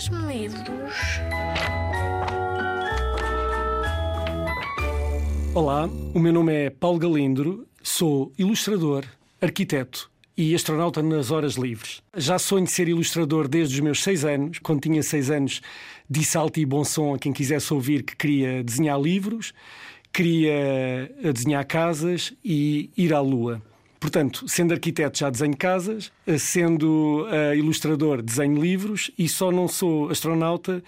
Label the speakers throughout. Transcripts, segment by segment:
Speaker 1: Traz-me.
Speaker 2: Olá, o meu nome é Paulo Galindro, sou ilustrador, arquiteto e astronauta nas horas livres. Já sonho de ser ilustrador desde os meus seis anos. Quando tinha seis anos, disse alto e bom som a quem quisesse ouvir que queria desenhar livros, queria desenhar casas e ir à lua. Portanto, sendo arquiteto já desenho casas, sendo uh, ilustrador desenho livros e só não sou astronauta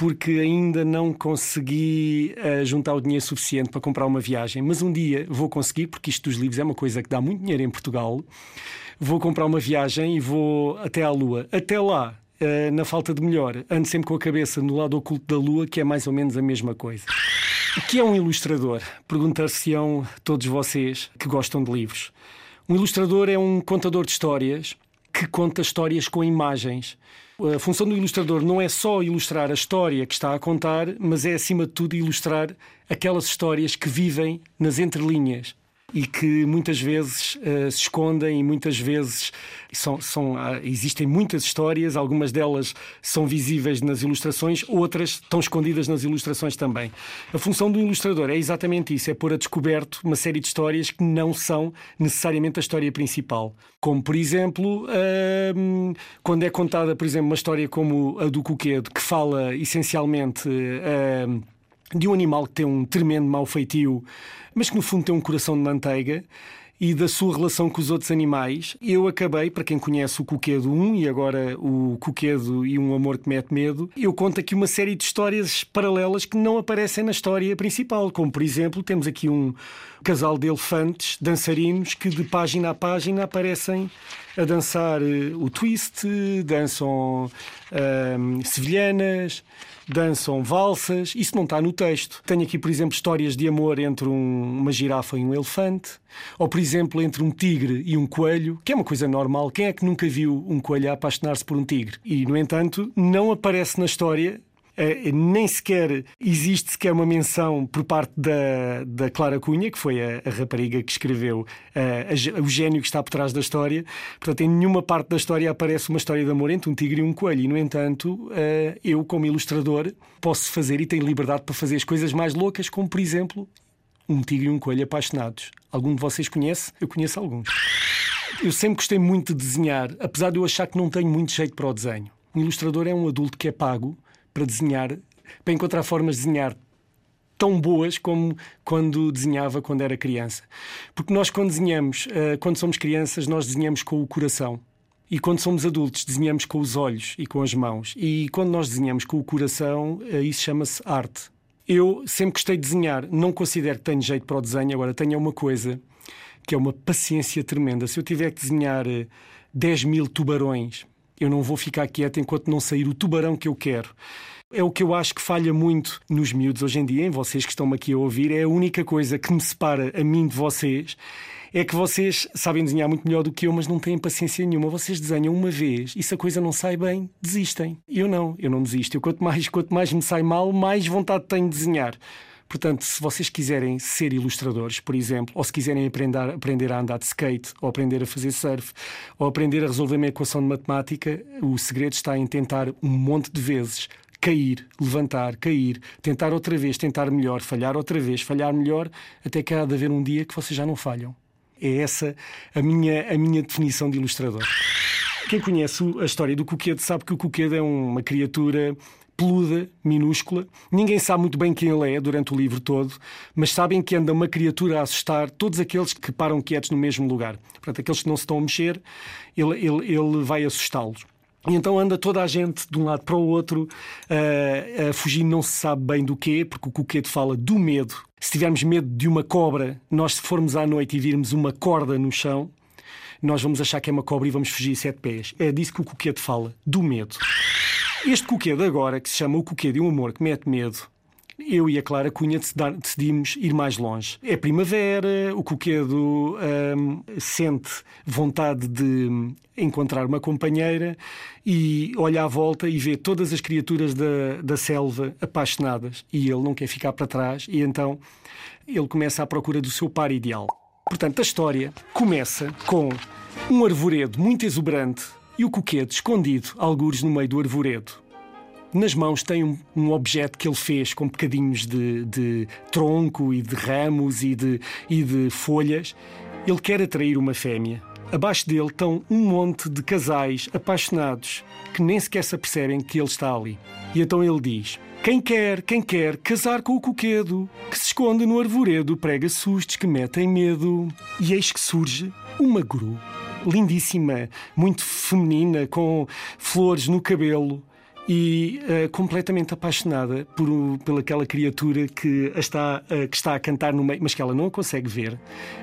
Speaker 2: porque ainda não consegui uh, juntar o dinheiro suficiente para comprar uma viagem. Mas um dia vou conseguir, porque isto dos livros é uma coisa que dá muito dinheiro em Portugal. Vou comprar uma viagem e vou até à Lua. Até lá, uh, na falta de melhor, ando sempre com a cabeça no lado oculto da Lua, que é mais ou menos a mesma coisa. O que é um ilustrador? Perguntar-se-ão todos vocês que gostam de livros. Um ilustrador é um contador de histórias que conta histórias com imagens. A função do ilustrador não é só ilustrar a história que está a contar, mas é, acima de tudo, ilustrar aquelas histórias que vivem nas entrelinhas e que muitas vezes uh, se escondem e muitas vezes são, são, uh, existem muitas histórias, algumas delas são visíveis nas ilustrações, outras estão escondidas nas ilustrações também. A função do ilustrador é exatamente isso, é pôr a descoberto uma série de histórias que não são necessariamente a história principal. Como, por exemplo, uh, quando é contada, por exemplo, uma história como a do Coquedo, que fala essencialmente de um animal que tem um tremendo mau feitio, mas que no fundo tem um coração de manteiga e da sua relação com os outros animais. Eu acabei, para quem conhece o Coquedo 1 e agora o Coquedo e um Amor que Mete Medo, eu conto aqui uma série de histórias paralelas que não aparecem na história principal, como por exemplo, temos aqui um casal de elefantes dançarinos que de página a página aparecem a dançar eh, o twist, dançam um, sevilhanas, dançam valsas. Isso não está no texto. Tenho aqui, por exemplo, histórias de amor entre um, uma girafa e um elefante, ou, por exemplo, entre um tigre e um coelho, que é uma coisa normal. Quem é que nunca viu um coelho a apaixonar-se por um tigre? E, no entanto, não aparece na história Uh, nem sequer existe sequer uma menção por parte da, da Clara Cunha, que foi a, a rapariga que escreveu uh, a, o gênio que está por trás da história. Portanto, em nenhuma parte da história aparece uma história de amor entre um tigre e um coelho. E, no entanto, uh, eu, como ilustrador, posso fazer e tenho liberdade para fazer as coisas mais loucas, como, por exemplo, um tigre e um coelho apaixonados. Algum de vocês conhece? Eu conheço alguns. Eu sempre gostei muito de desenhar, apesar de eu achar que não tenho muito jeito para o desenho. Um ilustrador é um adulto que é pago para desenhar, para encontrar formas de desenhar tão boas como quando desenhava quando era criança. Porque nós, quando desenhamos, eh, quando somos crianças, nós desenhamos com o coração. E quando somos adultos, desenhamos com os olhos e com as mãos. E quando nós desenhamos com o coração, eh, isso chama-se arte. Eu sempre gostei de desenhar, não considero que tenho jeito para o desenho, agora tenho uma coisa que é uma paciência tremenda. Se eu tiver que desenhar 10 eh, mil tubarões eu não vou ficar quieto enquanto não sair o tubarão que eu quero. É o que eu acho que falha muito nos miúdos hoje em dia, em vocês que estão aqui a ouvir. É a única coisa que me separa a mim de vocês. É que vocês sabem desenhar muito melhor do que eu, mas não têm paciência nenhuma. Vocês desenham uma vez e se a coisa não sai bem, desistem. Eu não, eu não desisto. Eu, quanto mais, quanto mais me sai mal, mais vontade tenho de desenhar. Portanto, se vocês quiserem ser ilustradores, por exemplo, ou se quiserem aprender, aprender a andar de skate, ou aprender a fazer surf, ou aprender a resolver uma equação de matemática, o segredo está em tentar um monte de vezes cair, levantar, cair, tentar outra vez, tentar melhor, falhar outra vez, falhar melhor, até que há de haver um dia que vocês já não falham. É essa a minha, a minha definição de ilustrador. Quem conhece a história do Coquedo sabe que o Coquedo é uma criatura peluda, minúscula. Ninguém sabe muito bem quem ele é durante o livro todo, mas sabem que anda uma criatura a assustar todos aqueles que param quietos no mesmo lugar. Portanto, aqueles que não se estão a mexer, ele, ele, ele vai assustá-los. E então anda toda a gente de um lado para o outro, uh, a fugir não se sabe bem do quê, porque o Coqueto fala do medo. Se tivermos medo de uma cobra, nós se formos à noite e virmos uma corda no chão, nós vamos achar que é uma cobra e vamos fugir sete pés. É disso que o Coqueto fala, do medo. Este coquedo agora, que se chama o coquedo e um amor que mete medo, eu e a Clara Cunha decidimos ir mais longe. É primavera, o coquedo hum, sente vontade de encontrar uma companheira e olha à volta e vê todas as criaturas da, da selva apaixonadas e ele não quer ficar para trás e então ele começa à procura do seu par ideal. Portanto, a história começa com um arvoredo muito exuberante e o coquedo escondido, algures no meio do arvoredo. Nas mãos tem um, um objeto que ele fez com bocadinhos de, de tronco e de ramos e de, e de folhas. Ele quer atrair uma fêmea. Abaixo dele estão um monte de casais apaixonados que nem sequer se apercebem que ele está ali. E então ele diz: Quem quer, quem quer casar com o coquedo, que se esconde no arvoredo, prega sustos que metem medo. E eis que surge uma guru, lindíssima, muito feminina, com flores no cabelo, e uh, completamente apaixonada por, pelaquela criatura que está, uh, que está a cantar no meio, mas que ela não consegue ver,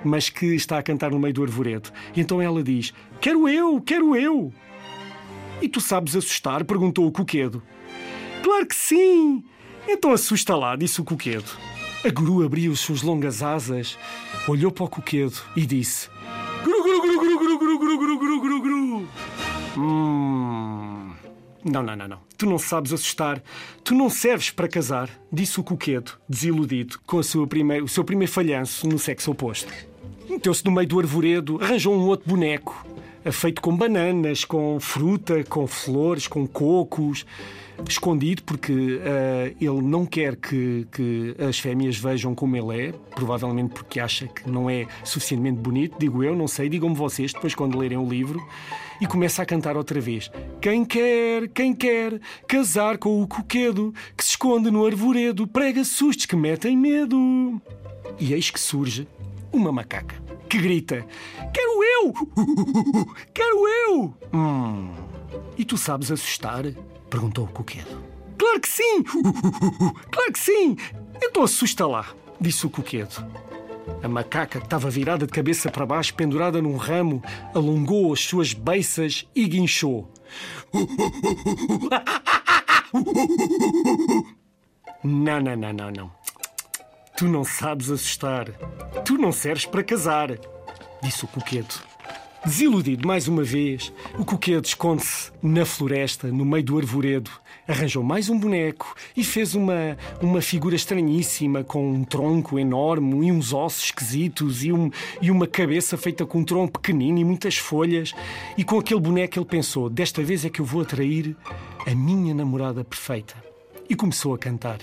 Speaker 2: mas que está a cantar no meio do arvoredo. E então ela diz: Quero eu, quero eu. E tu sabes assustar? perguntou o coquedo. Claro que sim! Então assusta lá, disse o coquedo. A guru abriu as suas longas asas, olhou para o coquedo e disse: gru, gru, gru, gru, gru, gru. Hum. Não, não, não, não. Tu não sabes assustar. Tu não serves para casar, disse o coquedo, desiludido, com primeir... o seu primeiro falhanço no sexo oposto. Meteu-se no meio do arvoredo, arranjou um outro boneco, feito com bananas, com fruta, com flores, com cocos escondido porque uh, ele não quer que, que, as fêmeas vejam como ele é, provavelmente porque acha que não é suficientemente bonito, digo eu, não sei, digam-me vocês depois quando lerem o livro, e começa a cantar outra vez. Quem quer, quem quer casar com o coquedo que se esconde no arvoredo, prega sustos que metem medo. E eis que surge uma macaca que grita: Quero eu! Quero eu! Hum. E tu sabes assustar? Perguntou o coquedo. Claro que sim! Claro que sim! Então assusta lá, disse o coquedo. A macaca, que estava virada de cabeça para baixo, pendurada num ramo, alongou as suas beiças e guinchou. Não, não, não, não, não. Tu não sabes assustar. Tu não serves para casar, disse o coquedo. Desiludido mais uma vez, o coquedo esconde-se na floresta, no meio do arvoredo, arranjou mais um boneco e fez uma, uma figura estranhíssima com um tronco enorme e uns ossos esquisitos e, um, e uma cabeça feita com um tronco pequenino e muitas folhas. E com aquele boneco ele pensou: desta vez é que eu vou atrair a minha namorada perfeita. E começou a cantar.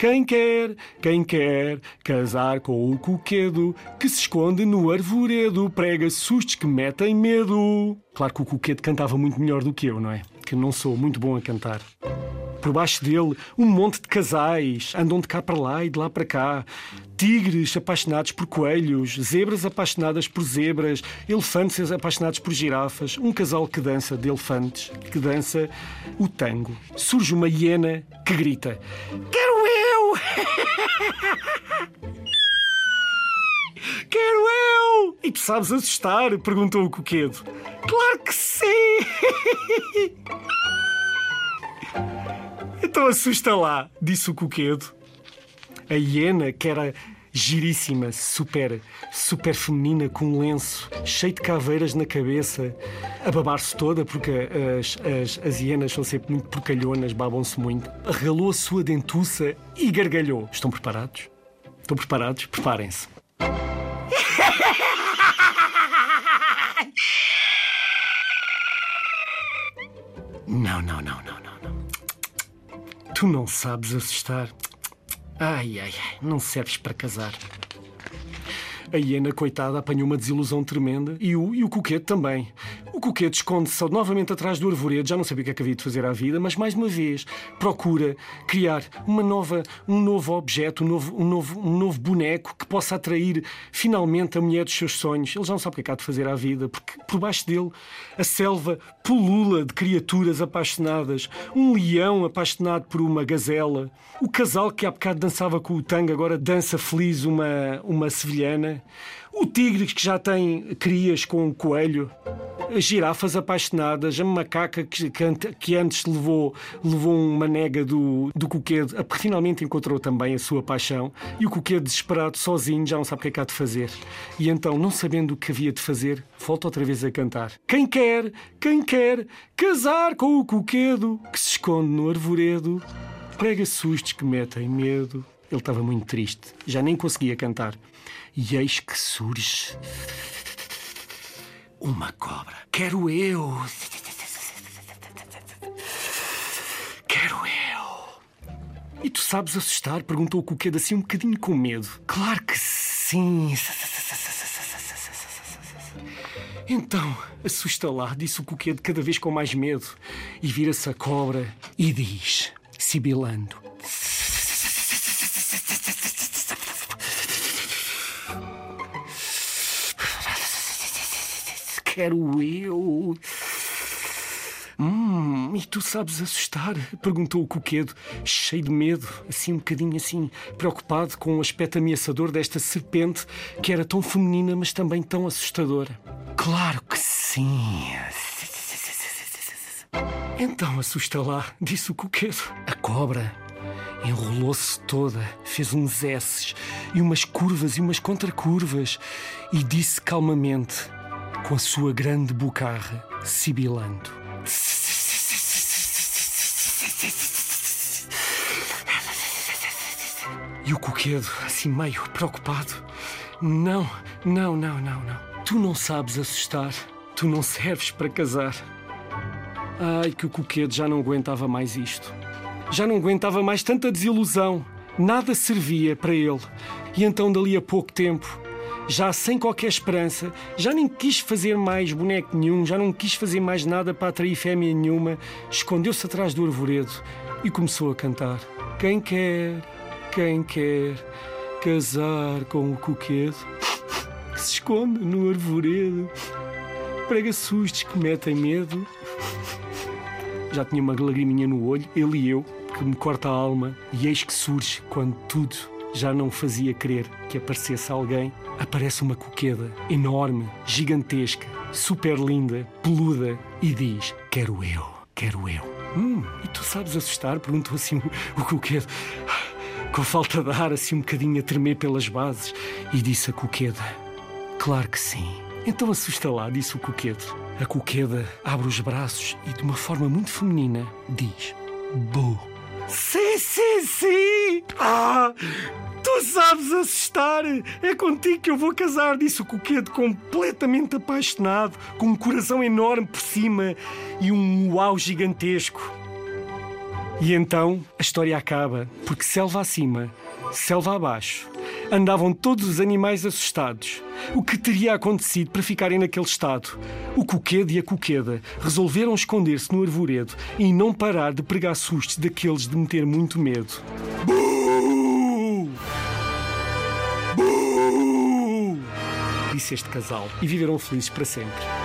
Speaker 2: Quem quer, quem quer casar com o coquedo que se esconde no arvoredo, prega sustos que metem medo. Claro que o coquedo cantava muito melhor do que eu, não é? Que não sou muito bom a cantar. Por baixo dele, um monte de casais andam de cá para lá e de lá para cá. Tigres apaixonados por coelhos, zebras apaixonadas por zebras, elefantes apaixonados por girafas, um casal que dança de elefantes, que dança o tango. Surge uma hiena que grita: Quero eu! Quero eu! E tu sabes assustar? perguntou o coquedo. Claro que sim! então assusta lá, disse o coquedo. A hiena, que era giríssima, super, super feminina, com um lenço cheio de caveiras na cabeça, a babar-se toda, porque as, as, as hienas são sempre muito porcalhonas, babam-se muito. Arregalou a sua dentuça e gargalhou. Estão preparados? Estão preparados? Preparem-se. Não, não, não, não, não, não. Tu não sabes assustar. Ai, ai, ai, não serves para casar. A hiena, coitada, apanhou uma desilusão tremenda e o, e o coquete também. O coquete esconde-se novamente atrás do arvoredo, já não sabia o que é que havia de fazer à vida, mas mais uma vez procura criar uma nova, um novo objeto, um novo, um, novo, um novo boneco que possa atrair finalmente a mulher dos seus sonhos. Ele já não sabe o que é que há de fazer à vida, porque por baixo dele a selva pulula de criaturas apaixonadas. Um leão apaixonado por uma gazela. O casal que há bocado dançava com o tango agora dança feliz uma, uma sevilhana. O tigre que já tem crias com um coelho girafas apaixonadas, a macaca que, que antes levou, levou uma nega do, do coquedo, finalmente encontrou também a sua paixão, e o coquedo desesperado, sozinho, já não sabe o que é que há de fazer. E então, não sabendo o que havia de fazer, volta outra vez a cantar. Quem quer, quem quer casar com o coquedo que se esconde no arvoredo, prega sustos que metem medo. Ele estava muito triste, já nem conseguia cantar. E eis que surge uma cobra. Quero eu. Quero e tu sabes assustar? Perguntou o Coquedo assim um bocadinho com medo. Claro que sim. Então, assusta lá, disse o Coquedo cada vez com mais medo. E vira-se a cobra e diz, sibilando: Quero eu. Hum, e tu sabes assustar? Perguntou o coquedo, cheio de medo, assim um bocadinho assim, preocupado com o aspecto ameaçador desta serpente que era tão feminina, mas também tão assustadora. Claro que sim. Então assusta lá, disse o coquedo. A cobra enrolou-se toda, fez uns S's e umas curvas e umas contracurvas e disse calmamente, com a sua grande bocarra, sibilando. E o coquedo, assim meio preocupado: Não, não, não, não, não. Tu não sabes assustar. Tu não serves para casar. Ai, que o coquedo já não aguentava mais isto. Já não aguentava mais tanta desilusão. Nada servia para ele. E então, dali a pouco tempo, já sem qualquer esperança, já nem quis fazer mais boneco nenhum, já não quis fazer mais nada para atrair fêmea nenhuma, escondeu-se atrás do arvoredo e começou a cantar. Quem quer, quem quer casar com o coquedo, se esconde no arvoredo, prega sustos que metem medo. Já tinha uma lagriminha no olho, ele e eu, que me corta a alma, e eis que surge quando tudo já não fazia crer que aparecesse alguém, aparece uma coqueda enorme, gigantesca, super linda, peluda e diz: Quero eu, quero eu. Hum, e tu sabes assustar? Perguntou assim o, o coquedo, com falta de ar, assim um bocadinho a tremer pelas bases, e disse a coqueda: Claro que sim. Então assusta lá, disse o coquedo. A coqueda abre os braços e, de uma forma muito feminina, diz: Bo. Sim, sim, sim! Ah! Tu sabes assustar! É contigo que eu vou casar, disse o coquedo, completamente apaixonado, com um coração enorme por cima e um uau gigantesco. E então a história acaba, porque selva acima, selva abaixo, andavam todos os animais assustados. O que teria acontecido para ficarem naquele estado? O coquedo e a coqueda resolveram esconder-se no arvoredo e não parar de pregar sustos daqueles de meter muito medo. Disse este casal e viveram felizes para sempre.